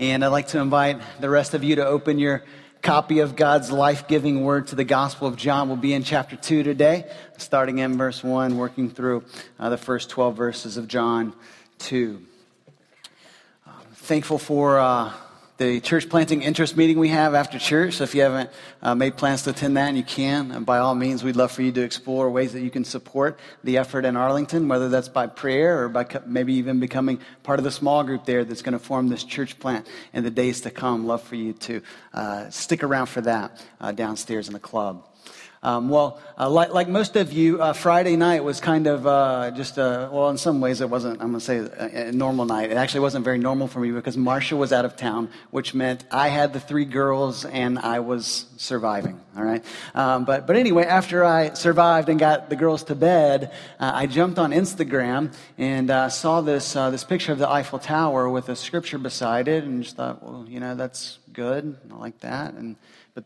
And I'd like to invite the rest of you to open your copy of God's life giving word to the Gospel of John. We'll be in chapter 2 today, starting in verse 1, working through uh, the first 12 verses of John 2. Uh, thankful for. Uh, the church planting interest meeting we have after church. So if you haven't uh, made plans to attend that and you can, and by all means, we'd love for you to explore ways that you can support the effort in Arlington, whether that's by prayer or by maybe even becoming part of the small group there that's going to form this church plant in the days to come. Love for you to uh, stick around for that uh, downstairs in the club. Um, well, uh, like, like, most of you, uh, Friday night was kind of uh, just, a, well, in some ways it wasn't, I'm going to say, a, a, normal night. It actually wasn't very normal for me because Marcia was out of town, which meant I had the three girls and I was surviving, all right? Um, but, but anyway, after I survived and got the girls to bed, uh, I jumped on Instagram and uh, saw this, uh, this picture of the Eiffel Tower with a scripture beside it and just thought, well, you know, that's good. I like that. And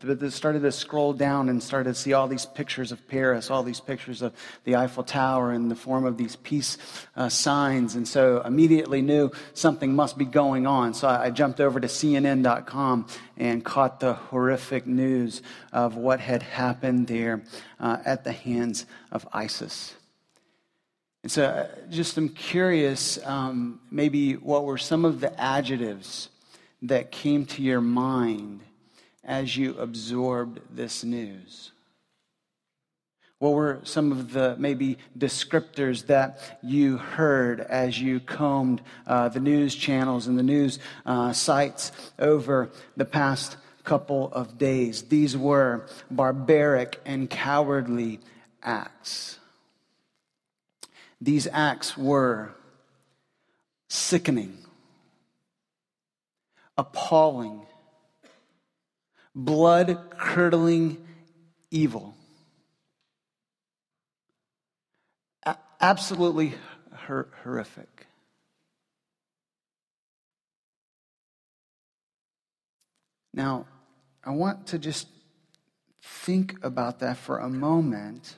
but they started to scroll down and started to see all these pictures of Paris, all these pictures of the Eiffel Tower in the form of these peace uh, signs. And so immediately knew something must be going on. So I, jumped over to CNN.com and caught the horrific news of what had happened there uh, at the hands of ISIS. And so uh, just I'm curious, um, maybe what were some of the adjectives that came to your mind as you absorbed this news? What were some of the maybe descriptors that you heard as you combed uh, the news channels and the news uh, sites over the past couple of days? These were barbaric and cowardly acts. These acts were sickening, appalling, blood curdling evil. A- absolutely hor- horrific. Now, I want to just think about that for a moment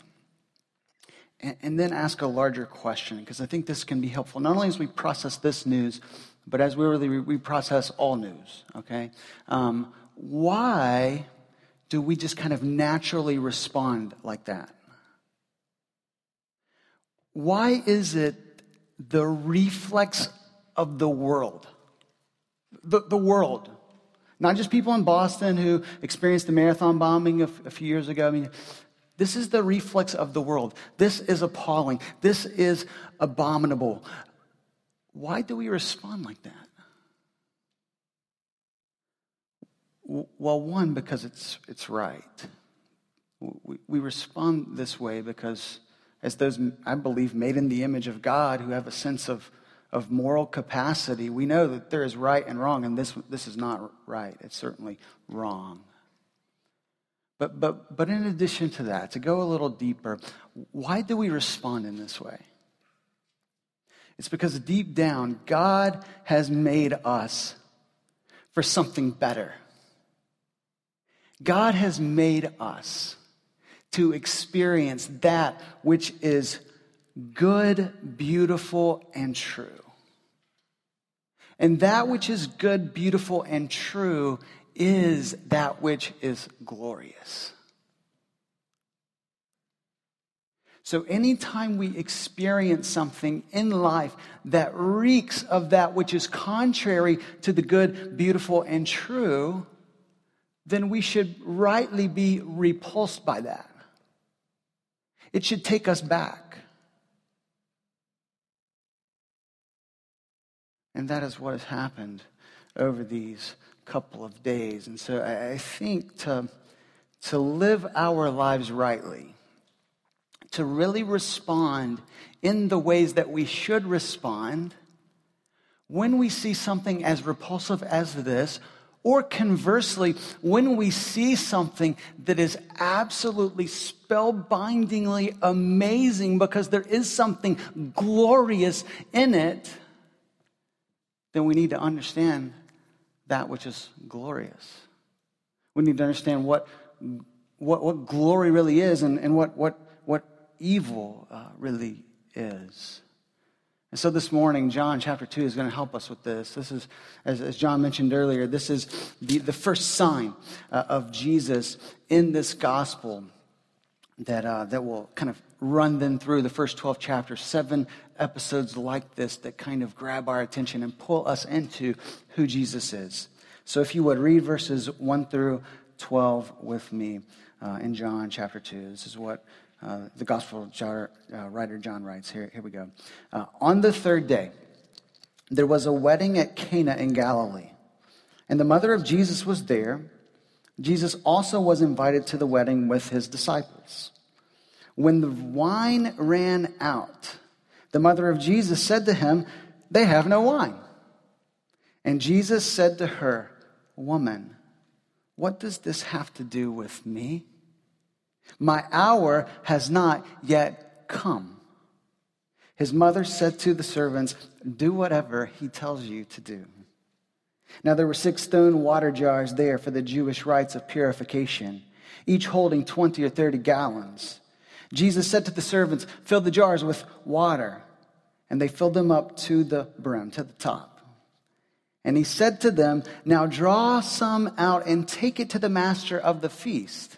and, and then ask a larger question because I think this can be helpful not only as we process this news, but as we really we process all news, okay? Um, why do we just kind of naturally respond like that? Why is it the reflex of the world? The, the world. Not just people in Boston who experienced the marathon bombing a, a few years ago. I mean, this is the reflex of the world. This is appalling. This is abominable. Why do we respond like that? Well, one, because it's, it's right. We, we respond this way because, as those, I believe, made in the image of God who have a sense of, of moral capacity, we know that there is right and wrong, and this, this is not right. It's certainly wrong. But, but, but in addition to that, to go a little deeper, why do we respond in this way? It's because deep down, God has made us for something better. God has made us to experience that which is good, beautiful, and true. And that which is good, beautiful, and true is that which is glorious. So, anytime we experience something in life that reeks of that which is contrary to the good, beautiful, and true, then we should rightly be repulsed by that. It should take us back. And that is what has happened over these couple of days. And so I think to, to live our lives rightly, to really respond in the ways that we should respond, when we see something as repulsive as this, or conversely, when we see something that is absolutely spellbindingly amazing because there is something glorious in it, then we need to understand that which is glorious. We need to understand what, what, what glory really is and, and what, what, what evil uh, really is. And so this morning, John chapter 2 is going to help us with this. This is, as, as John mentioned earlier, this is the, the first sign uh, of Jesus in this gospel that, uh, that will kind of run them through the first 12 chapters, seven episodes like this that kind of grab our attention and pull us into who Jesus is. So if you would read verses 1 through 12 with me uh, in John chapter 2. This is what uh, the gospel jar, uh, writer John writes. Here, here we go. Uh, on the third day, there was a wedding at Cana in Galilee, and the mother of Jesus was there. Jesus also was invited to the wedding with his disciples. When the wine ran out, the mother of Jesus said to him, They have no wine. And Jesus said to her, Woman, what does this have to do with me? My hour has not yet come. His mother said to the servants, Do whatever he tells you to do. Now there were six stone water jars there for the Jewish rites of purification, each holding 20 or 30 gallons. Jesus said to the servants, Fill the jars with water. And they filled them up to the brim, to the top. And he said to them, Now draw some out and take it to the master of the feast.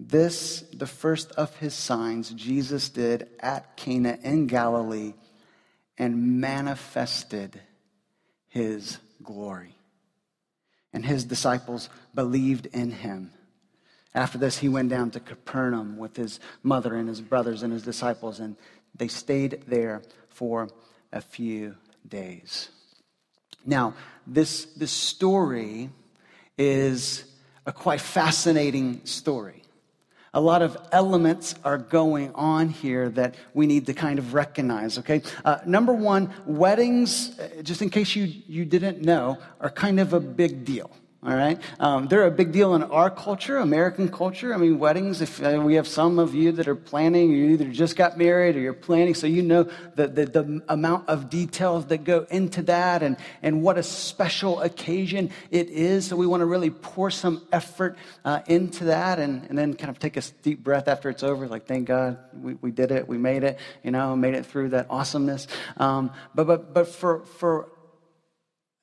This, the first of his signs, Jesus did at Cana in Galilee and manifested his glory. And his disciples believed in him. After this, he went down to Capernaum with his mother and his brothers and his disciples, and they stayed there for a few days. Now, this, this story is a quite fascinating story a lot of elements are going on here that we need to kind of recognize, okay? Uh, number one, weddings, uh, just in case you, you didn't know, are kind of a big deal all right? Um, they're a big deal in our culture, American culture. I mean, weddings, if uh, we have some of you that are planning, you either just got married or you're planning, so you know the, the, the amount of details that go into that and, and what a special occasion it is. So we want to really pour some effort uh, into that and, and then kind of take a deep breath after it's over, like, thank God we, we did it, we made it, you know, made it through that awesomeness. Um, but, but, but for, for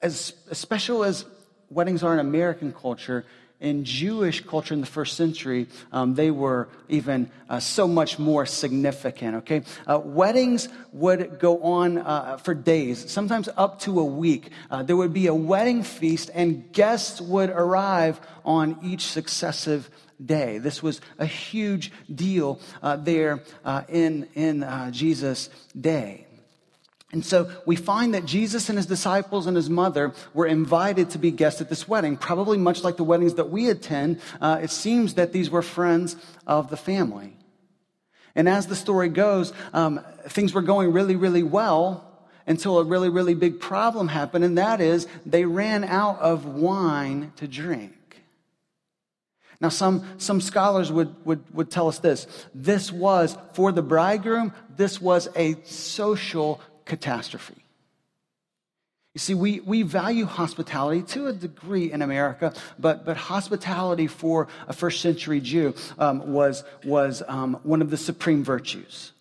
as, as special as weddings are in American culture, in Jewish culture in the first century, um, they were even uh, so much more significant. Okay, uh, weddings would go on uh, for days, sometimes up to a week. Uh, there would be a wedding feast, and guests would arrive on each successive day. This was a huge deal uh, there uh, in in Jesus' day. And so we find that Jesus and his disciples and his mother were invited to be guests at this wedding, probably much like the weddings that we attend. Uh, it seems that these were friends of the family. And as the story goes, um, things were going really, really well until a really, really big problem happened, and that is they ran out of wine to drink. Now, some, some scholars would, would, would tell us this. This was, for the bridegroom, this was a social catastrophe. You see, we, we value hospitality to a degree in America, but, but hospitality for a first century Jew um, was, was um, one of the supreme virtues.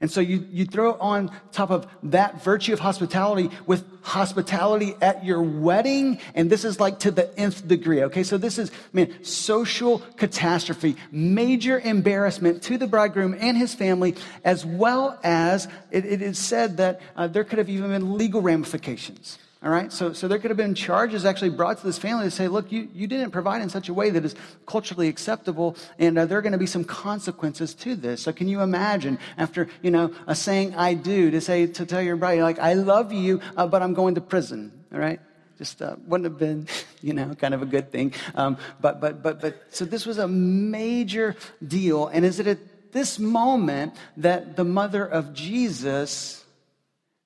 And so you, you throw on top of that virtue of hospitality with hospitality at your wedding, and this is like to the nth degree, okay? So this is, man, social catastrophe, major embarrassment to the bridegroom and his family, as well as it, it is said that uh, there could have even been legal ramifications. All right, so, so there could have been charges actually brought to this family to say, look, you, you didn't provide in such a way that is culturally acceptable, and uh, there are going to be some consequences to this. So can you imagine after, you know, a saying I do to say, to tell your bride, like, I love you, uh, but I'm going to prison, all right? Just uh, wouldn't have been, you know, kind of a good thing. Um, but, but, but, but, so this was a major deal, and is it at this moment that the mother of Jesus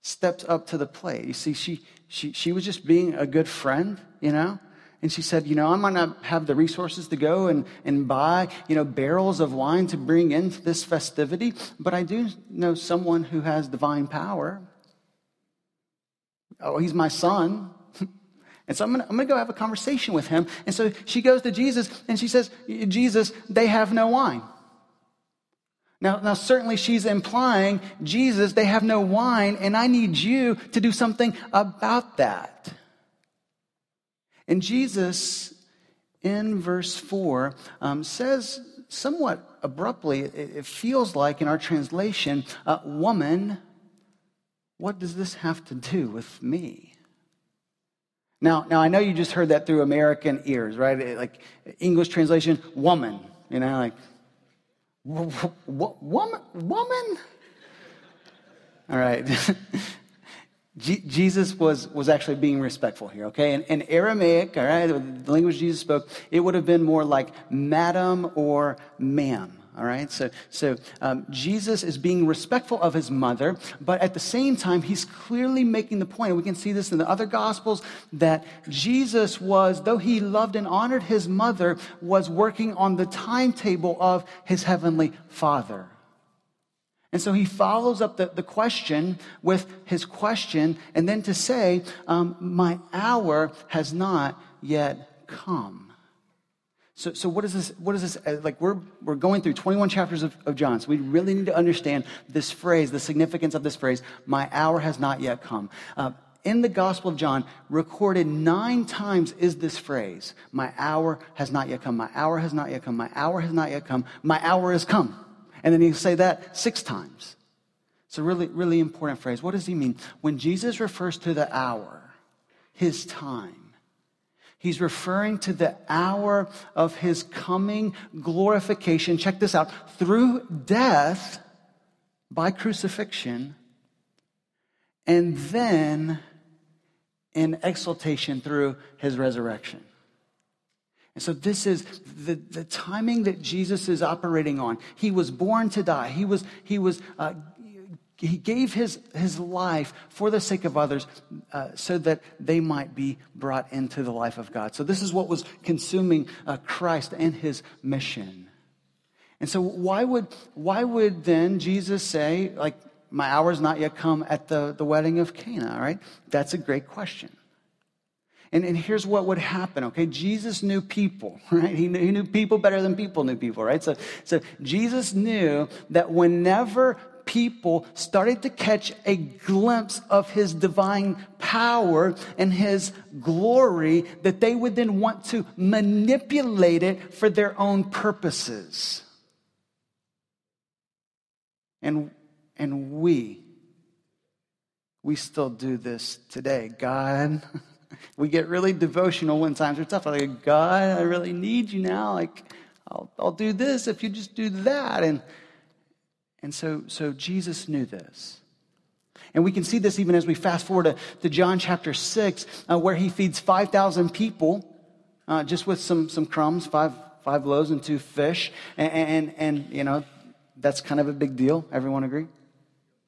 steps up to the plate. You see, she, she, she was just being a good friend, you know? And she said, You know, I might not have the resources to go and, and buy, you know, barrels of wine to bring into this festivity, but I do know someone who has divine power. Oh, he's my son. And so I'm going to go have a conversation with him. And so she goes to Jesus and she says, Jesus, they have no wine. Now, now, certainly she's implying, Jesus, they have no wine, and I need you to do something about that. And Jesus, in verse 4, um, says somewhat abruptly, it, it, feels like in our translation, uh, woman, what does this have to do with me? Now, now I know you just heard that through American ears, right? Like English translation, woman, you know, like, woman, woman? All right. Jesus was, was actually being respectful here, okay? In, in Aramaic, all right, the language Jesus spoke, it would have been more like madam or ma'am, all right? So, so um, Jesus is being respectful of his mother, but at the same time, he's clearly making the point, and we can see this in the other Gospels, that Jesus was, though he loved and honored his mother, was working on the timetable of his heavenly Father. And so he follows up the, the question with his question, and then to say, um, My hour has not yet come. So, so what is this? What is this? Uh, like, we're, we're going through 21 chapters of, of John, so we really need to understand this phrase, the significance of this phrase, My hour has not yet come. Uh, in the Gospel of John, recorded nine times is this phrase My hour has not yet come. My hour has not yet come. My hour has not yet come. My hour has come. And then he say that six times. It's a really, really important phrase. What does he mean? When Jesus refers to the hour, his time, he's referring to the hour of his coming glorification. Check this out through death by crucifixion, and then in exaltation through his resurrection. And so this is the, the timing that Jesus is operating on. He was born to die. He was, he was, uh, he gave his, his life for the sake of others uh, so that they might be brought into the life of God. So this is what was consuming uh, Christ and his mission. And so why would, why would then Jesus say, like, my hour's not yet come at the, the wedding of Cana, right? That's a great question. And, and here's what would happen, okay? Jesus knew people, right? He knew, he knew people better than people knew people, right? So, so Jesus knew that whenever people started to catch a glimpse of his divine power and his glory, that they would then want to manipulate it for their own purposes. And, and we, we still do this today. God, we get really devotional when times are tough. Like, God, I really need you now. Like, I'll, I'll do this if you just do that. And, and so, so Jesus knew this. And we can see this even as we fast forward to, to John chapter 6, uh, where he feeds 5,000 people uh, just with some, some crumbs, five, five loaves and two fish. And, and, and, you know, that's kind of a big deal. Everyone agree?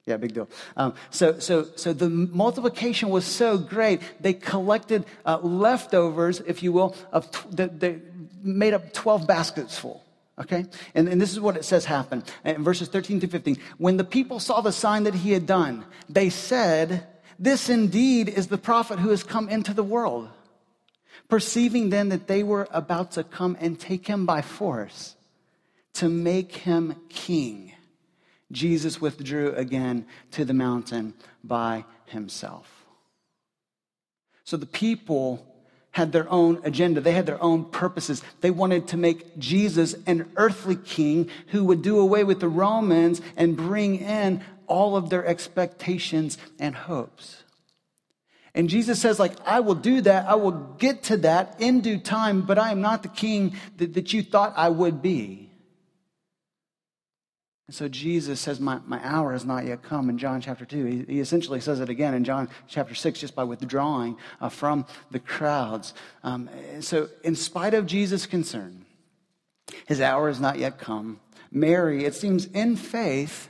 Yeah, big deal. Um, so, so, so the multiplication was so great, they collected uh, leftovers, if you will, of they made up 12 baskets full. Okay? And, and this is what it says happened uh, in verses 13 to 15. When the people saw the sign that he had done, they said, This indeed is the prophet who has come into the world. Perceiving then that they were about to come and take him by force to make him king Jesus withdrew again to the mountain by himself. So the people had their own agenda. They had their own purposes. They wanted to make Jesus an earthly king who would do away with the Romans and bring in all of their expectations and hopes. And Jesus says, like, I will do that. I will get to that in due time, but I am not the king that, that you thought I would be. And so Jesus says, my, my hour has not yet come in John chapter 2. He, he essentially says it again in John chapter 6 just by withdrawing uh, from the crowds. Um, so, in spite of Jesus' concern, his hour has not yet come. Mary, it seems in faith,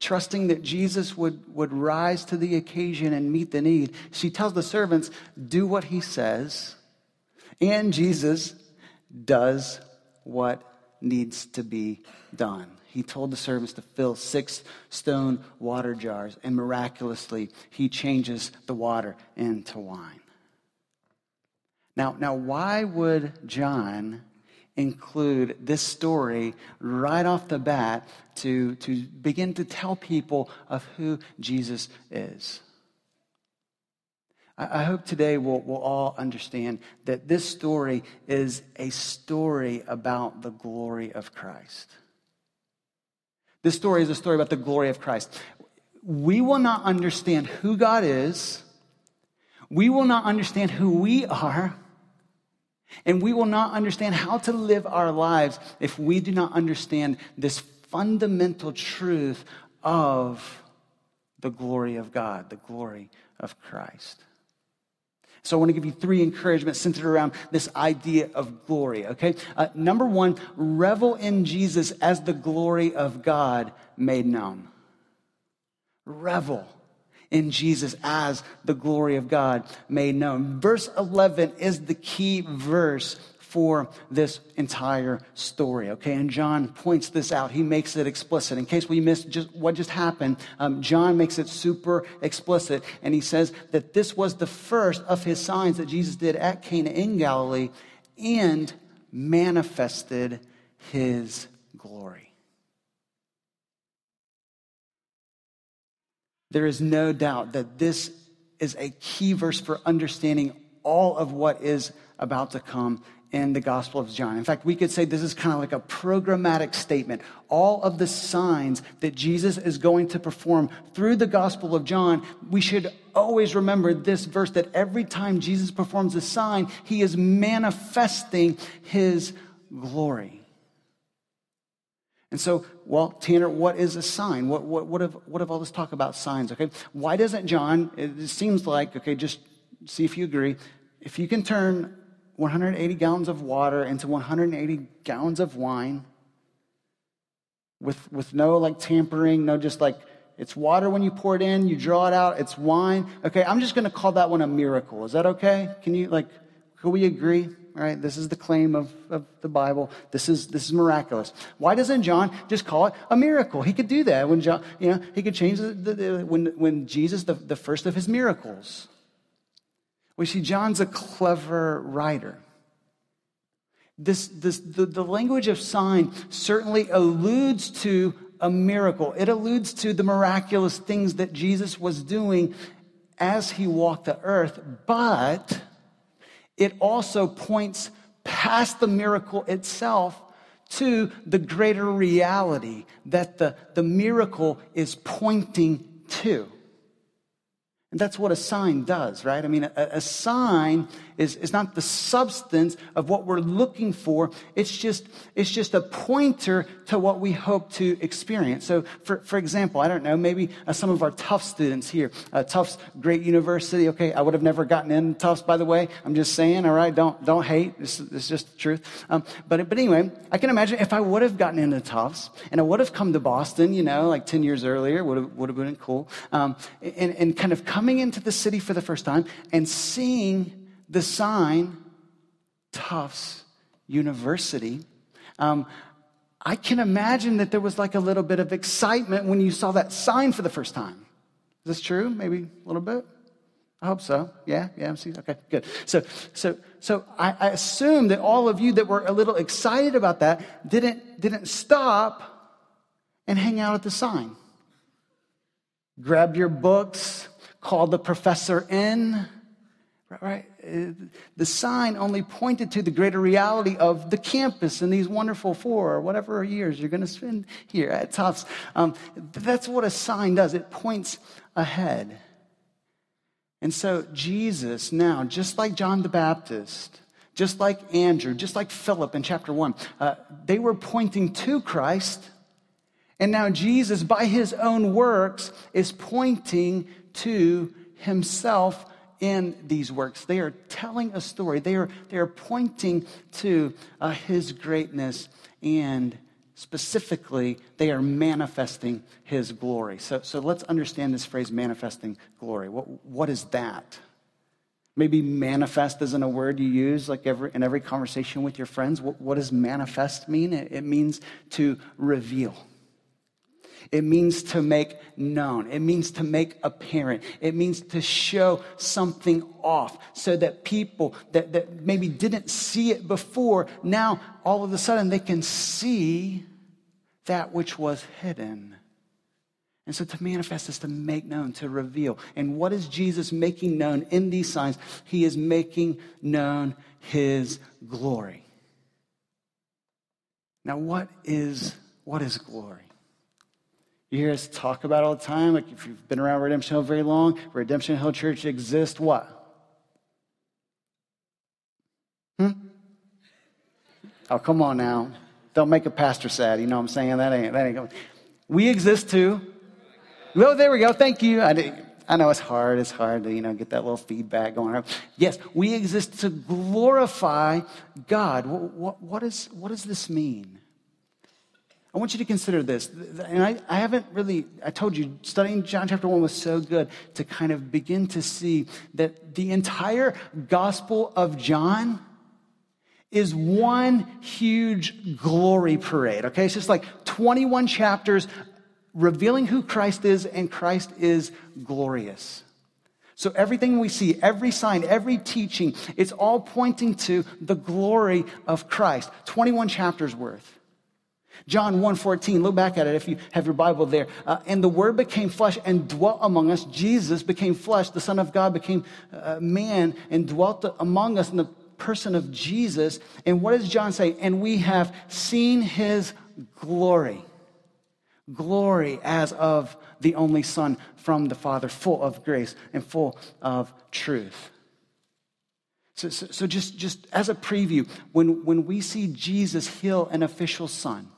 trusting that Jesus would, would rise to the occasion and meet the need. She tells the servants, do what he says. And Jesus does what needs to be done. He told the servants to fill six stone water jars, and miraculously, he changes the water into wine. Now, now why would John include this story right off the bat to, to begin to tell people of who Jesus is. I, hope today we'll, we'll all understand that this story is a story about the glory of Christ. This story is a story about the glory of Christ. We will not understand who God is. We will not understand who we are and we will not understand how to live our lives if we do not understand this fundamental truth of the glory of God, the glory of Christ. So I want to give you three encouragements centered around this idea of glory, okay? Uh, number one, revel in Jesus as the glory of God made known. Revel in Jesus as the glory of God made known. Verse 11 is the key verse for this entire story. Okay, and John points this out. He makes it explicit. In case we missed just what just happened, um, John makes it super explicit, and he says that this was the first of his signs that Jesus did at Cana in Galilee, and manifested his glory. There is no doubt that this is a key verse for understanding all of what is about to come in the Gospel of John. In fact, we could say this is kind of like a programmatic statement. All of the signs that Jesus is going to perform through the Gospel of John, we should always remember this verse that every time Jesus performs a sign, he is manifesting his glory. And so, well, Tanner, what is a sign? What, what, what, what have all this talk about signs, okay? Why doesn't John, it seems like, okay, just see if you agree, if you can turn 180 gallons of water into 180 gallons of wine with, with no like tampering, no just like, it's water when you pour it in, you draw it out, it's wine. Okay, I'm just gonna call that one a miracle. Is that okay? Can you, like, can we agree? right? This is the claim of, of the Bible. This is, this is miraculous. Why doesn't John just call it a miracle? He could do that when John, you know, he could change the, the, the when, when Jesus, the, the first of his miracles. We see John's a clever writer. This, this, the, the language of sign certainly alludes to a miracle. It alludes to the miraculous things that Jesus was doing as he walked the earth, but it also points past the miracle itself to the greater reality that the, the miracle is pointing to. And that's what a sign does, right? I mean, a, a, sign is, is not the substance of what we're looking for. It's just, it's just a pointer to what we hope to experience. So, for, for example, I don't know, maybe uh, some of our Tufts students here, uh, Tufts, great university. Okay, I would have never gotten in Tufts, by the way. I'm just saying, all right, don't, don't hate. This, is just the truth. Um, but, but anyway, I can imagine if I would have gotten into Tufts and I would have come to Boston, you know, like 10 years earlier, would have, would have been cool. Um, and, and kind of coming into the city for the first time and seeing the sign, Tufts University, um, I can imagine that there was like a little bit of excitement when you saw that sign for the first time. Is this true? Maybe a little bit? I hope so. Yeah, yeah, see, okay, good. So, so, so I, I assume that all of you that were a little excited about that didn't, didn't stop and hang out at the sign. Grab your books, called the professor in. Right? The sign only pointed to the greater reality of the campus and these wonderful four or whatever years you're going to spend here at Tufts. Um, that's what a sign does. It points ahead. And so Jesus now, just like John the Baptist, just like Andrew, just like Philip in chapter one, uh, they were pointing to Christ. And now Jesus, by his own works, is pointing to himself in these works. They are telling a story, they are, they are pointing to uh, his greatness and specifically, they are manifesting his glory. So, so let's understand this phrase, manifesting glory. What, what is that? Maybe manifest isn't a word you use like every, in every conversation with your friends. What, what does manifest mean? It, it means to reveal. It means to make known. It means to make apparent. It means to show something off so that people that, that maybe didn't see it before, now all of a sudden they can see that which was hidden. And so to manifest is to make known, to reveal. And what is Jesus making known in these signs? He is making known his glory. Now, what is, what is glory? You hear us talk about all the time, like if you've been around Redemption Hill very long, Redemption Hill Church exists what? Hmm? Oh, come on now. Don't make a pastor sad. You know what I'm saying? That ain't, that ain't going. We exist to. Oh, there we go. Thank you. I, I know it's hard. It's hard to, you know, get that little feedback going. Yes, we exist to glorify God. What, what, what, is, what does this mean? I want you to consider this. And I, I, haven't really, I told you, studying John chapter 1 was so good to kind of begin to see that the entire Gospel of John is one huge glory parade. Okay? It's just like 21 chapters revealing who Christ is, and Christ is glorious. So everything we see, every sign, every teaching, it's all pointing to the glory of Christ. 21 chapters worth. John 1:14, look back at it if you have your Bible there. Uh, and the Word became flesh and dwelt among us. Jesus became flesh. The Son of God became uh, man and dwelt among us in the person of Jesus. And what does John say? And we have seen his glory. Glory as of the only Son from the Father, full of grace and full of truth. So, so, so just, just as a preview, when, when we see Jesus heal an official son,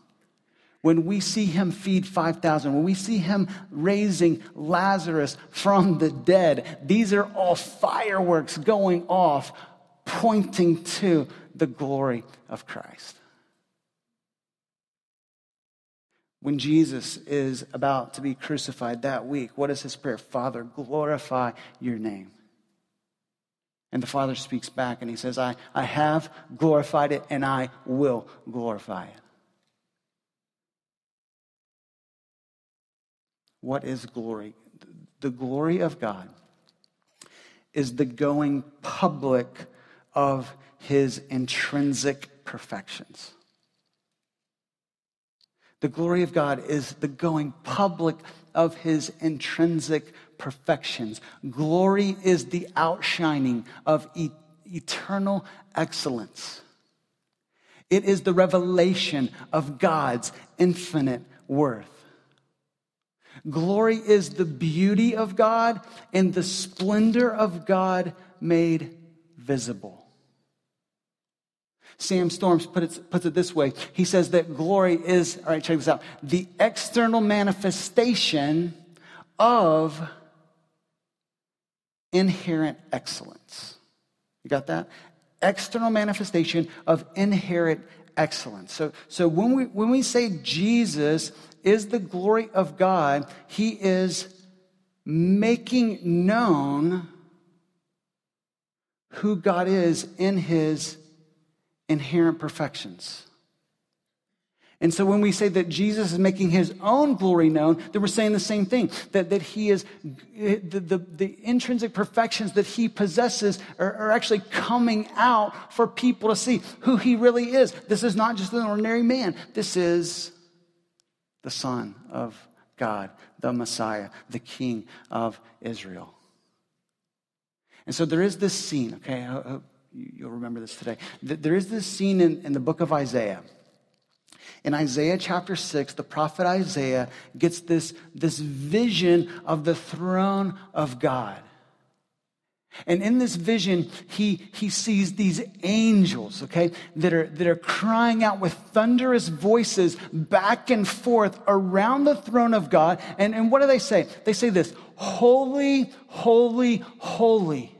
when we see him feed 5,000, when we see him raising Lazarus from the dead, these are all fireworks going off, pointing to the glory of Christ. When Jesus is about to be crucified that week, what is his prayer? Father, glorify your name. And the Father speaks back and he says, I, I have glorified it and I will glorify it. What is glory? The glory of God is the going public of his intrinsic perfections. The glory of God is the going public of his intrinsic perfections. Glory is the outshining of e- eternal excellence. It is the revelation of God's infinite worth. Glory is the beauty of God and the splendor of God made visible. Sam Storms put it, puts it this way. He says that glory is, all right, check this out, the external manifestation of inherent excellence. You got that? External manifestation of inherent excellence. So, so when, we, when we say Jesus is the glory of God, he is making known who God is in his inherent perfections. And so when we say that Jesus is making his own glory known, then we're saying the same thing. That, that he is, the, the, the intrinsic perfections that he possesses are, are, actually coming out for people to see who he really is. This is not just an ordinary man. This is the Son of God, the Messiah, the King of Israel. And so there is this scene, okay? I hope you'll remember this today. There is this scene in, in the book of Isaiah. In Isaiah chapter 6, the prophet Isaiah gets this, this vision of the throne of God. And in this vision, he, he sees these angels, okay, that are, that are crying out with thunderous voices back and forth around the throne of God. And, and what do they say? They say this Holy, holy, holy.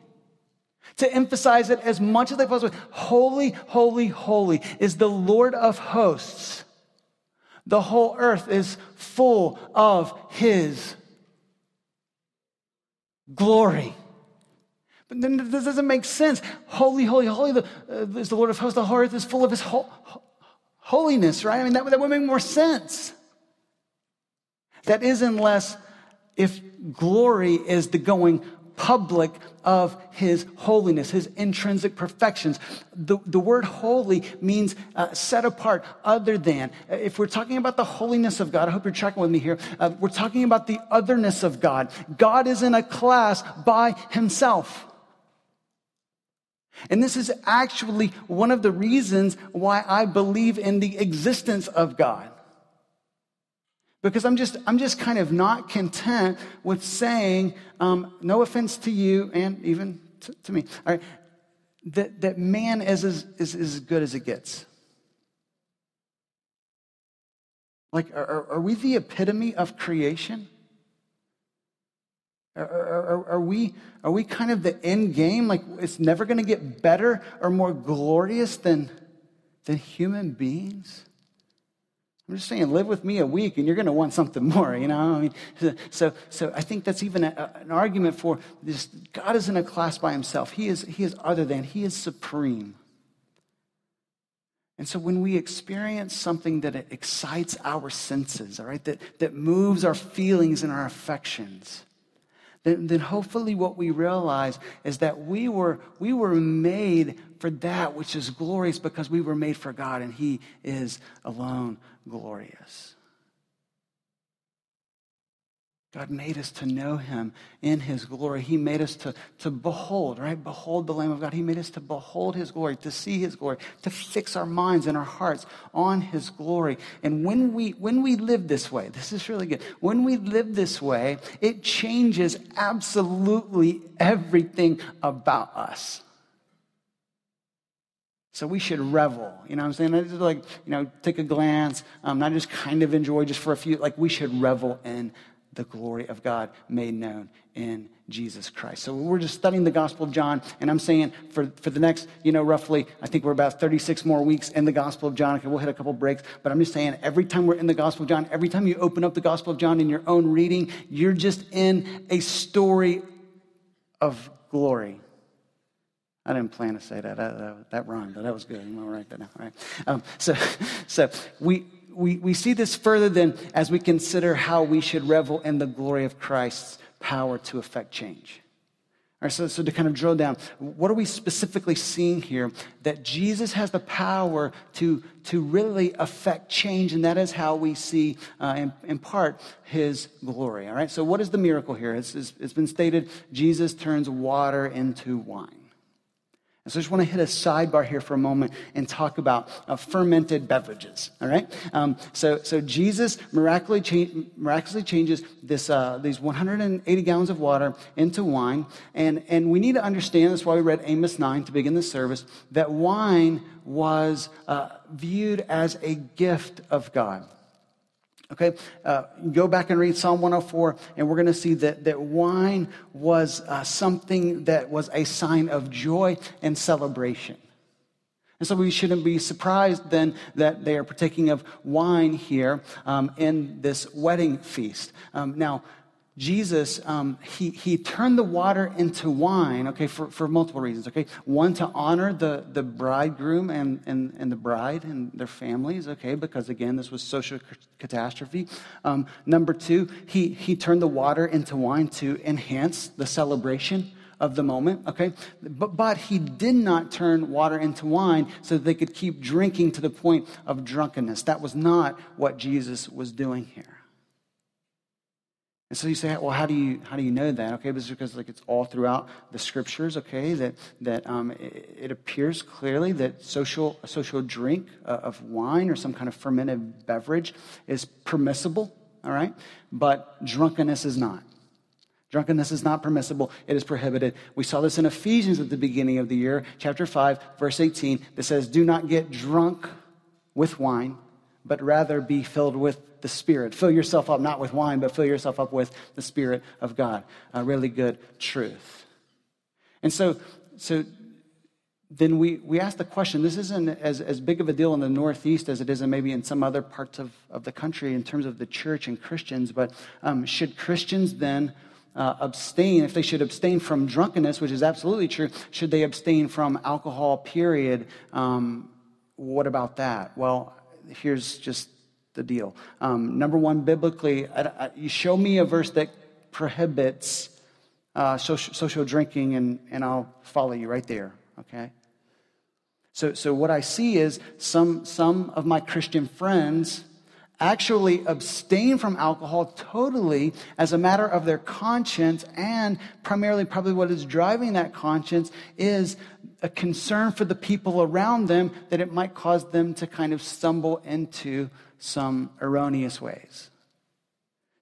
To emphasize it as much as they possibly, holy, holy, holy is the Lord of hosts. The whole earth is full of His glory. But then this doesn't make sense. Holy, holy, holy the, uh, is the Lord of hosts. The earth is full of His ho- holiness, right? I mean, that, that would make more sense. That is, unless if glory is the going public of his holiness, his intrinsic perfections. The, the word holy means uh, set apart, other than. If we're talking about the holiness of God, I hope you're tracking with me here. Uh, we're talking about the otherness of God. God is in a class by himself. And this is actually one of the reasons why I believe in the existence of God. Because I'm just, I'm just kind of not content with saying, um, no offense to you and even to, to me, all right, that, that man is, is, is as good as it gets. Like, are, are we the epitome of creation? Are, are, are, we, are we kind of the end game? Like, it's never going to get better or more glorious than, than human beings? I'm just saying, live with me a week and you're going to want something more, you know? I mean, so, so I think that's even a, an argument for this. God is in a class by himself. He is, he is other than, he is supreme. And so when we experience something that excites our senses, all right, that, that moves our feelings and our affections, then, then hopefully what we realize is that we were, we were made for that which is glorious because we were made for God and He is alone glorious. God made us to know him in his glory. He made us to, to behold, right? Behold the Lamb of God. He made us to behold his glory, to see his glory, to fix our minds and our hearts on his glory. And when we, when we live this way, this is really good. When we live this way, it changes absolutely everything about us. So we should revel. You know what I'm saying? Not just like, you know, take a glance, um, not just kind of enjoy just for a few. Like we should revel in the glory of God made known in Jesus Christ. So we're just studying the Gospel of John, and I'm saying for, for the next, you know, roughly, I think we're about 36 more weeks in the Gospel of John. Okay, we'll hit a couple breaks, but I'm just saying every time we're in the Gospel of John, every time you open up the Gospel of John in your own reading, you're just in a story of glory. I didn't plan to say that. That, that, that rhymed, but that was good. I'm going to write that down. All right. Um, so, so we, we, we see this further than as we consider how we should revel in the glory of Christ's power to effect change. All right, so, so to kind of drill down, what are we specifically seeing here? That Jesus has the power to, to really affect change, and that is how we see, uh, in, in, part, his glory. All right, so what is the miracle here? It's, it's, it's been stated Jesus turns water into wine. So I just want to hit a sidebar here for a moment and talk about uh, fermented beverages. All right. Um, so, so Jesus miraculously, cha- miraculously changes this, uh, these 180 gallons of water into wine, and and we need to understand. That's why we read Amos 9 to begin the service. That wine was uh, viewed as a gift of God. Okay, uh, go back and read Psalm 104, and we're going to see that, that wine was uh, something that was a sign of joy and celebration. And so we shouldn't be surprised then that they are partaking of wine here um, in this wedding feast. Um, now, Jesus, um, he, he turned the water into wine, okay, for, for multiple reasons, okay? One, to honor the, the bridegroom and, and, and the bride and their families, okay, because again, this was social catastrophe. Um, number two, he, he turned the water into wine to enhance the celebration of the moment, okay? But, but he did not turn water into wine so that they could keep drinking to the point of drunkenness. That was not what Jesus was doing here. And so you say, well, how do you how do you know that? Okay, it's because like it's all throughout the scriptures. Okay, that that um, it, it, appears clearly that social a social drink uh, of wine or some kind of fermented beverage is permissible. All right, but drunkenness is not. Drunkenness is not permissible. It is prohibited. We saw this in Ephesians at the beginning of the year, chapter 5, verse 18, that says, Do not get drunk with wine, but rather be filled with the Spirit. Fill yourself up not with wine, but fill yourself up with the Spirit of God. A really good truth. And so, so then we, we ask the question this isn't as, as big of a deal in the Northeast as it is in maybe in some other parts of, of the country in terms of the church and Christians, but um, should Christians then uh, abstain, if they should abstain from drunkenness, which is absolutely true, should they abstain from alcohol, period? Um, what about that? Well, here's just the deal. Um, number one, biblically, I, I, you show me a verse that prohibits uh, social, social drinking, and, and I'll follow you right there, okay? So, so what I see is some, some of my Christian friends actually abstain from alcohol totally as a matter of their conscience, and primarily, probably what is driving that conscience is a concern for the people around them that it might cause them to kind of stumble into some erroneous ways.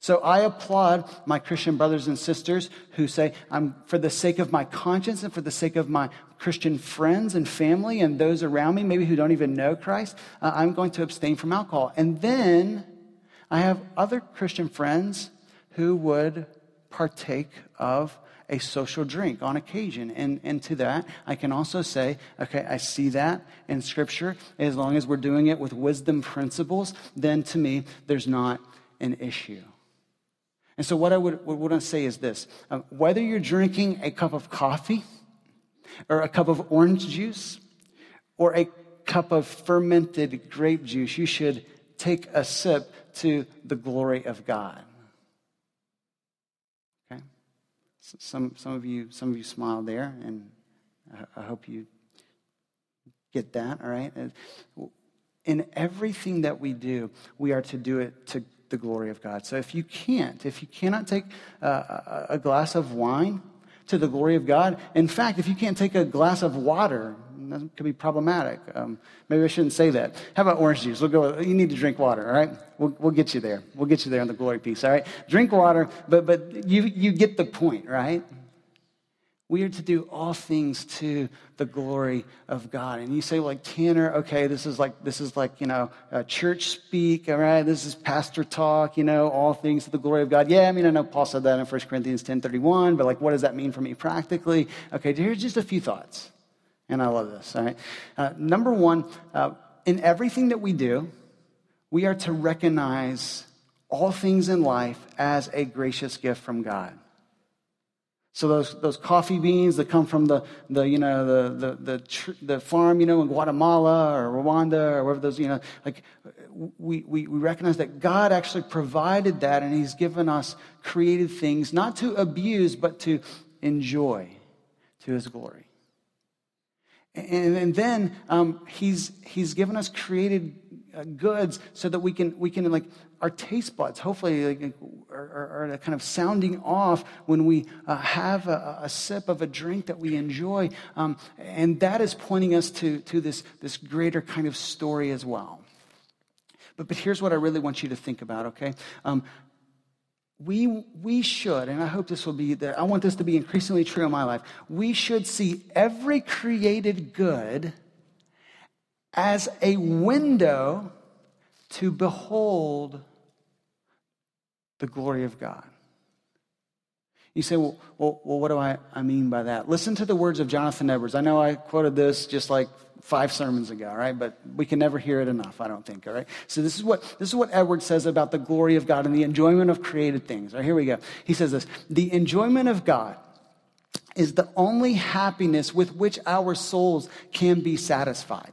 So I applaud my Christian brothers and sisters who say, I'm for the sake of my conscience and for the sake of my Christian friends and family and those around me, maybe who don't even know Christ, uh, I'm going to abstain from alcohol. And then I have other Christian friends who would partake of a social drink on occasion. And, and to that, I can also say, okay, I see that in Scripture. As long as we're doing it with wisdom principles, then to me, there's not an issue. And so, what I would, want to say is this uh, whether you're drinking a cup of coffee, or a cup of orange juice, or a cup of fermented grape juice, you should take a sip to the glory of God. Okay? Some, some, of, you, some of you smiled there, and I, I hope you get that, all right? In everything that we do, we are to do it to the glory of God. So if you can't, if you cannot take a, a glass of wine to the glory of God, in fact, if you can't take a glass of water, that could be problematic. Um, maybe I shouldn't say that. How about orange juice? We'll go. You need to drink water. All right, we'll, we'll get you there. We'll get you there on the glory piece. All right, drink water, but but you you get the point, right? We are to do all things to the glory of God. And you say, like, Tanner, okay, this is like, this is like, you know, church speak, all right? This is pastor talk, you know, all things to the glory of God. Yeah, I mean, I know Paul said that in 1 Corinthians 10 31, but like, what does that mean for me practically? Okay, here's just a few thoughts. And I love this, all right? Uh, number one, uh, in everything that we do, we are to recognize all things in life as a gracious gift from God. So those, those coffee beans that come from the, the you know, the, the, the, tr- the farm, you know, in Guatemala or Rwanda or wherever those, you know, like we, we, we recognize that God actually provided that and he's given us created things, not to abuse, but to enjoy to his glory. And, and then um, he's, he's given us created uh, goods so that we can, we can like, our taste buds hopefully like, are, are, kind of sounding off when we uh, have a, a, sip of a drink that we enjoy. Um, and that is pointing us to, to this, this greater kind of story as well. But, but here's what I really want you to think about, okay? Um, we, we should, and I hope this will be, the, I want this to be increasingly true in my life. We should see every created good as a window to behold the glory of God. You say, well, well, well what do I, I mean by that? Listen to the words of Jonathan Edwards. I know I quoted this just like five sermons ago, right? But we can never hear it enough, I don't think, all right? So this is what, this is what Edwards says about the glory of God and the enjoyment of created things. All right, here we go. He says this The enjoyment of God is the only happiness with which our souls can be satisfied.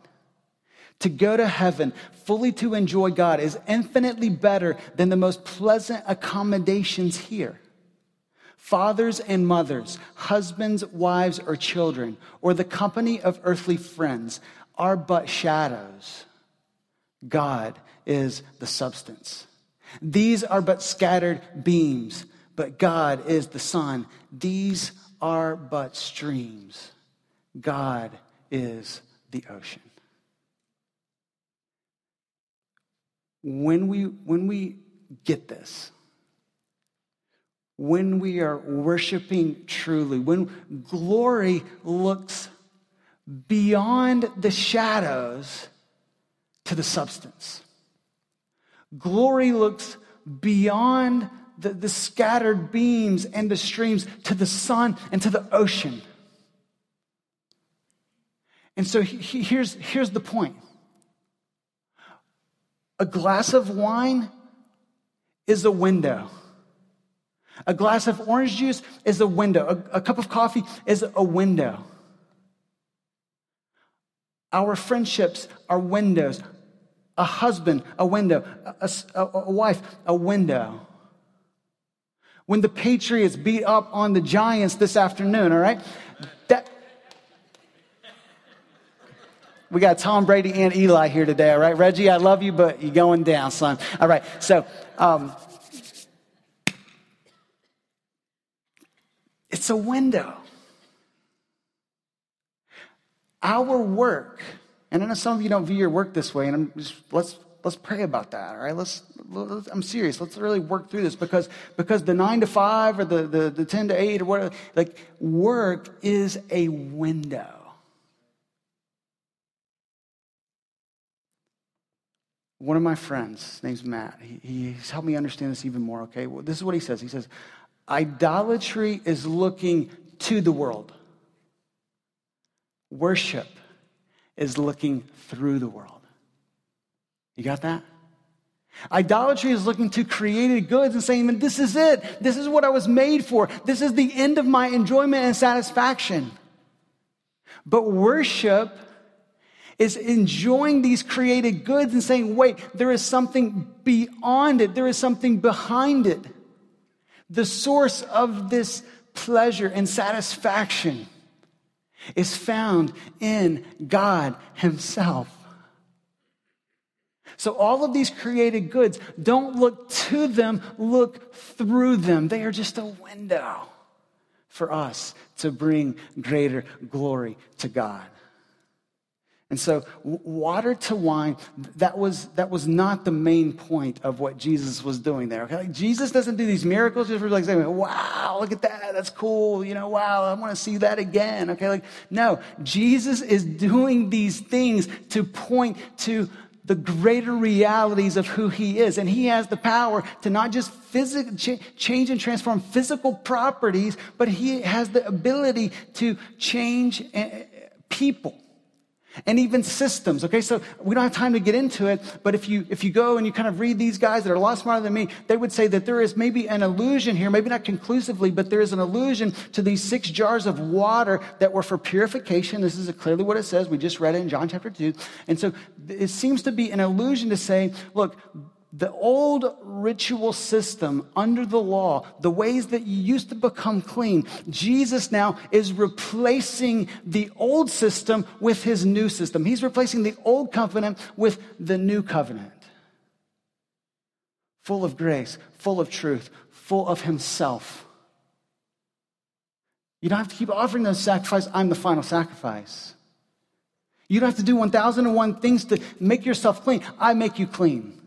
To go to heaven, fully to enjoy God, is infinitely better than the most pleasant accommodations here. Fathers and mothers, husbands, wives, or children, or the company of earthly friends are but shadows. God is the substance. These are but scattered beams, but God is the sun. These are but streams. God is the ocean. when we, when we get this, when we are worshiping truly, when glory looks beyond the shadows to the substance, glory looks beyond the, the scattered beams and the streams to the sun and to the ocean. And so he, here's, here's the point a glass of wine is a window. A glass of orange juice is a window. A, a, cup of coffee is a window. Our friendships are windows. A husband, a window. A, a, a wife, a window. When the Patriots beat up on the Giants this afternoon, all right? That, we got Tom Brady and Eli here today, all right? Reggie, I love you, but you're going down, son. All right, so um, it's a window. Our work, and I know some of you don't view your work this way, and I'm just, let's let's pray about that all right? Let's, let's, i'm serious. Let's really work through this because because the nine to five or the, the, the 10 to 8 or whatever like work is a window. One of my friends name's matt he, he's helped me understand this even more okay? Well, this is what he says. He says idolatry is looking to the world worship is looking through the world you got that? Idolatry is looking to created goods and saying, this is it. This is what I was made for. This is the end of my enjoyment and satisfaction. But worship is enjoying these created goods and saying, wait, there is something beyond it. There is something behind it. The source of this pleasure and satisfaction is found in God Himself. So, all of these created goods, don't look to them, look through them. They are just a window for us to bring greater glory to God. And so, water to wine, that was, that was not the main point of what Jesus was doing there. Okay? Like Jesus doesn't do these miracles just for like saying, wow, look at that, that's cool, you know, wow, I want to see that again. Okay, like, no, Jesus is doing these things to point to the greater realities of who he is. And he has the power to not just physical, change and transform physical properties, but he has the ability to change eh, people and even systems. Okay, so we don't have time to get into it, but if you if you go and you kind of read these guys that are a lot smarter than me, they would say that there is maybe an illusion here, maybe not conclusively, but there is an illusion to these six jars of water that were for purification. This is clearly what it says. We just read it in John chapter two, and so it seems to be an illusion to say, look, the old ritual system under the law, the ways that you used to become clean, Jesus now is replacing the old system with his new system. He's replacing the old covenant with the new covenant. Full of grace, full of truth, full of himself. You don't have to keep offering those sacrifices. I'm the final sacrifice. You don't have to do 1,001 things to make yourself clean. I make you clean.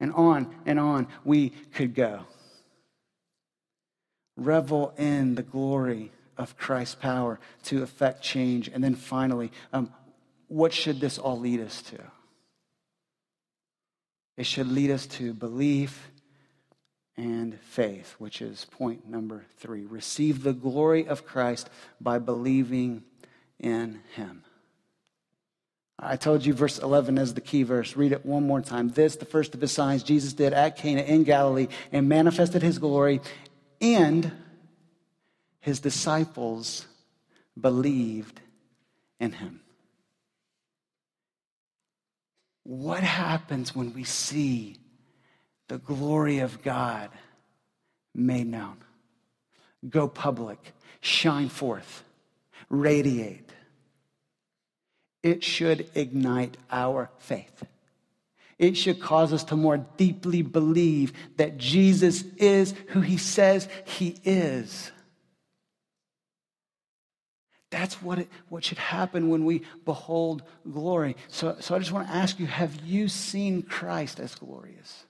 And on and on we could go. Revel in the glory of Christ's power to effect change. And then finally, um, what should this all lead us to? It should lead us to belief and faith, which is point number three. Receive the glory of Christ by believing in him. I told you verse 11 is the key verse. Read it one more time. This, the first of his signs Jesus did at Cana in Galilee and manifested his glory, and his disciples believed in him. What happens when we see the glory of God made known? Go public, shine forth, radiate it should ignite our faith. It should cause us to more deeply believe that Jesus is who he says he is. That's what, it, what should happen when we behold glory. So, so I just want to ask you have you seen Christ as glorious?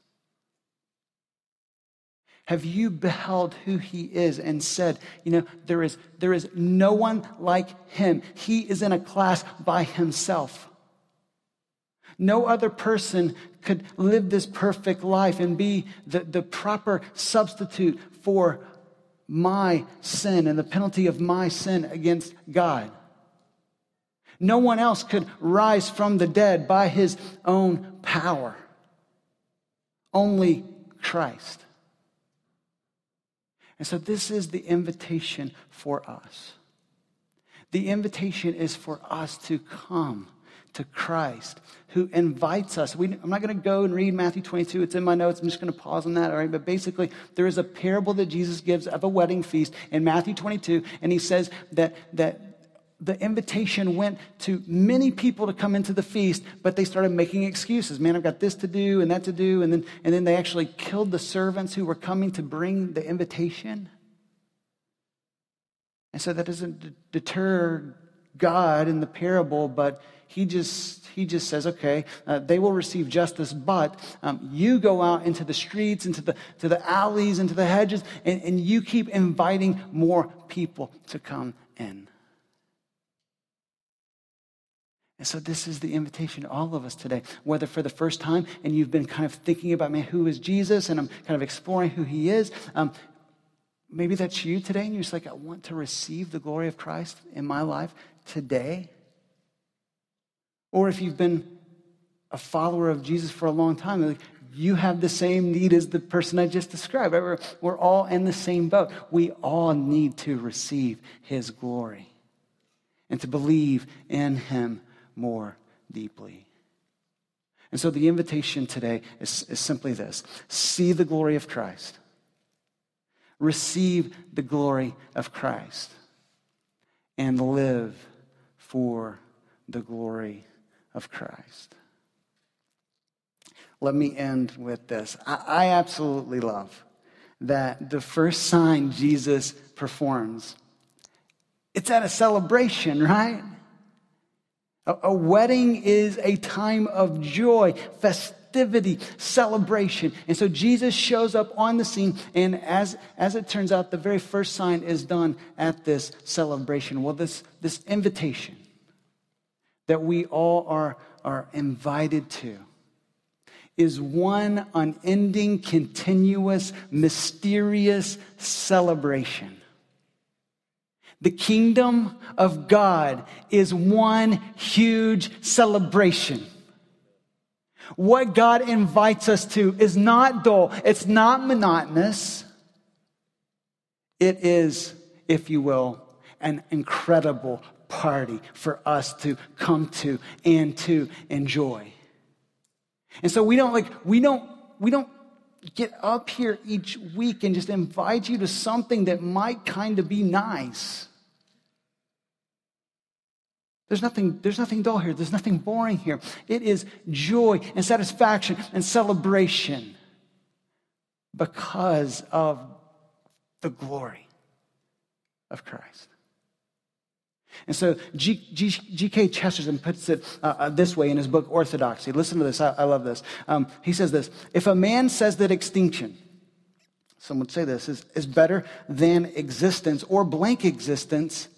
Have you beheld who he is and said, you know, there is, there is no one like him? He is in a class by himself. No other person could live this perfect life and be the, the proper substitute for my sin and the penalty of my sin against God. No one else could rise from the dead by his own power. Only Christ. And so, this is the invitation for us. The invitation is for us to come to Christ who invites us. We, I'm not going to go and read Matthew 22. It's in my notes. I'm just going to pause on that. All right. But basically, there is a parable that Jesus gives of a wedding feast in Matthew 22. And he says that, that the invitation went to many people to come into the feast, but they started making excuses. Man, I've got this to do and that to do. And then, and then they actually killed the servants who were coming to bring the invitation. And so that doesn't deter God in the parable, but he just he just says okay uh, they will receive justice but um, you go out into the streets into the to the alleys into the hedges and, and you keep inviting more people to come in and so this is the invitation to all of us today. Whether for the first time and you've been kind of thinking about man who is jesus? And i'm kind of exploring who he is. Um, maybe that's you today and you're just like i want to receive the glory of christ in my life today. Or if you've been a follower of Jesus for a long time, like you have the same need as the person I just described. We're, we're all in the same boat. We all need to receive his glory and to believe in him more deeply. And so the invitation today is, is simply this see the glory of Christ, receive the glory of Christ, and live for the glory of Christ. Let me end with this. I, I absolutely love that the first sign Jesus performs, it's at a celebration, right? A, a wedding is a time of joy, festivity, celebration. And so Jesus shows up on the scene, and as, as it turns out, the very first sign is done at this celebration. Well, this, this invitation that we all are, are invited to is one unending, continuous, mysterious celebration. The kingdom of God is one huge celebration. What God invites us to is not dull, it's not monotonous. It is, if you will, an incredible party for us to come to and to enjoy. And so we don't like, we don't, we don't get up here each week and just invite you to something that might kind of be nice. There's nothing, there's nothing dull here. There's nothing boring here. It is joy and satisfaction and celebration because of the glory of Christ. And so G.K. Chesterton puts it uh, uh, this way in his book, Orthodoxy. Listen to this. I, I love this. Um, he says this If a man says that extinction, some would say this, is, is better than existence or blank existence,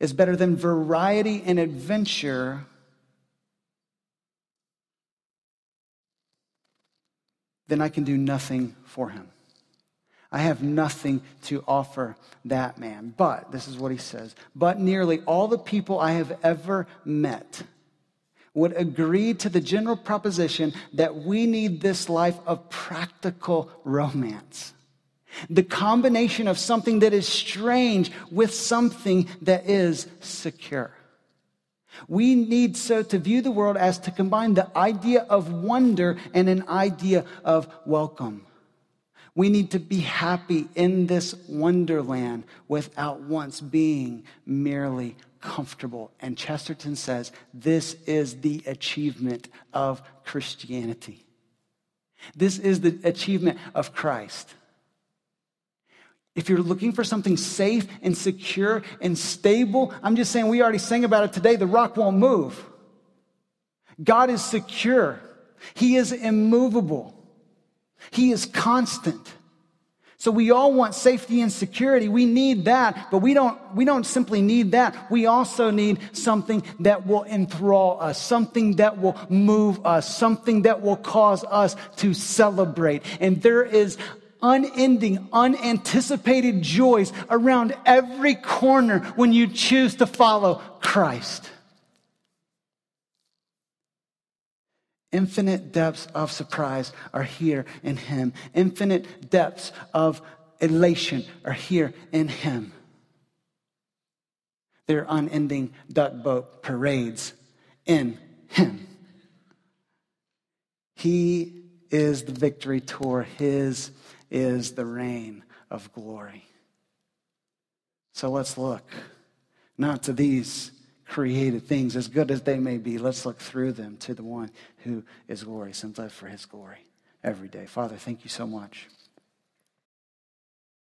is better than variety and adventure, then I can do nothing for him. I have nothing to offer that man. But, this is what he says, but nearly all the people I have ever met would agree to the general proposition that we need this life of practical romance. The combination of something that is strange with something that is secure. We need so to view the world as to combine the idea of wonder and an idea of welcome. We need to be happy in this wonderland without once being merely comfortable. And Chesterton says this is the achievement of Christianity. This is the achievement of Christ. If you're looking for something safe and secure and stable, I'm just saying we already sang about it today. The rock won't move. God is secure, He is immovable. He is constant. So we all want safety and security. We need that, but we don't, we don't simply need that. We also need something that will enthrall us, something that will move us, something that will cause us to celebrate. And there is unending, unanticipated joys around every corner when you choose to follow Christ. Infinite depths of surprise are here in Him. Infinite depths of elation are here in Him. There are unending duck boat parades in Him. He is the victory tour, His is the reign of glory. So let's look not to these created things, as good as they may be. Let's look through them to the one who is glorious and live for his glory every day. Father, thank you so much.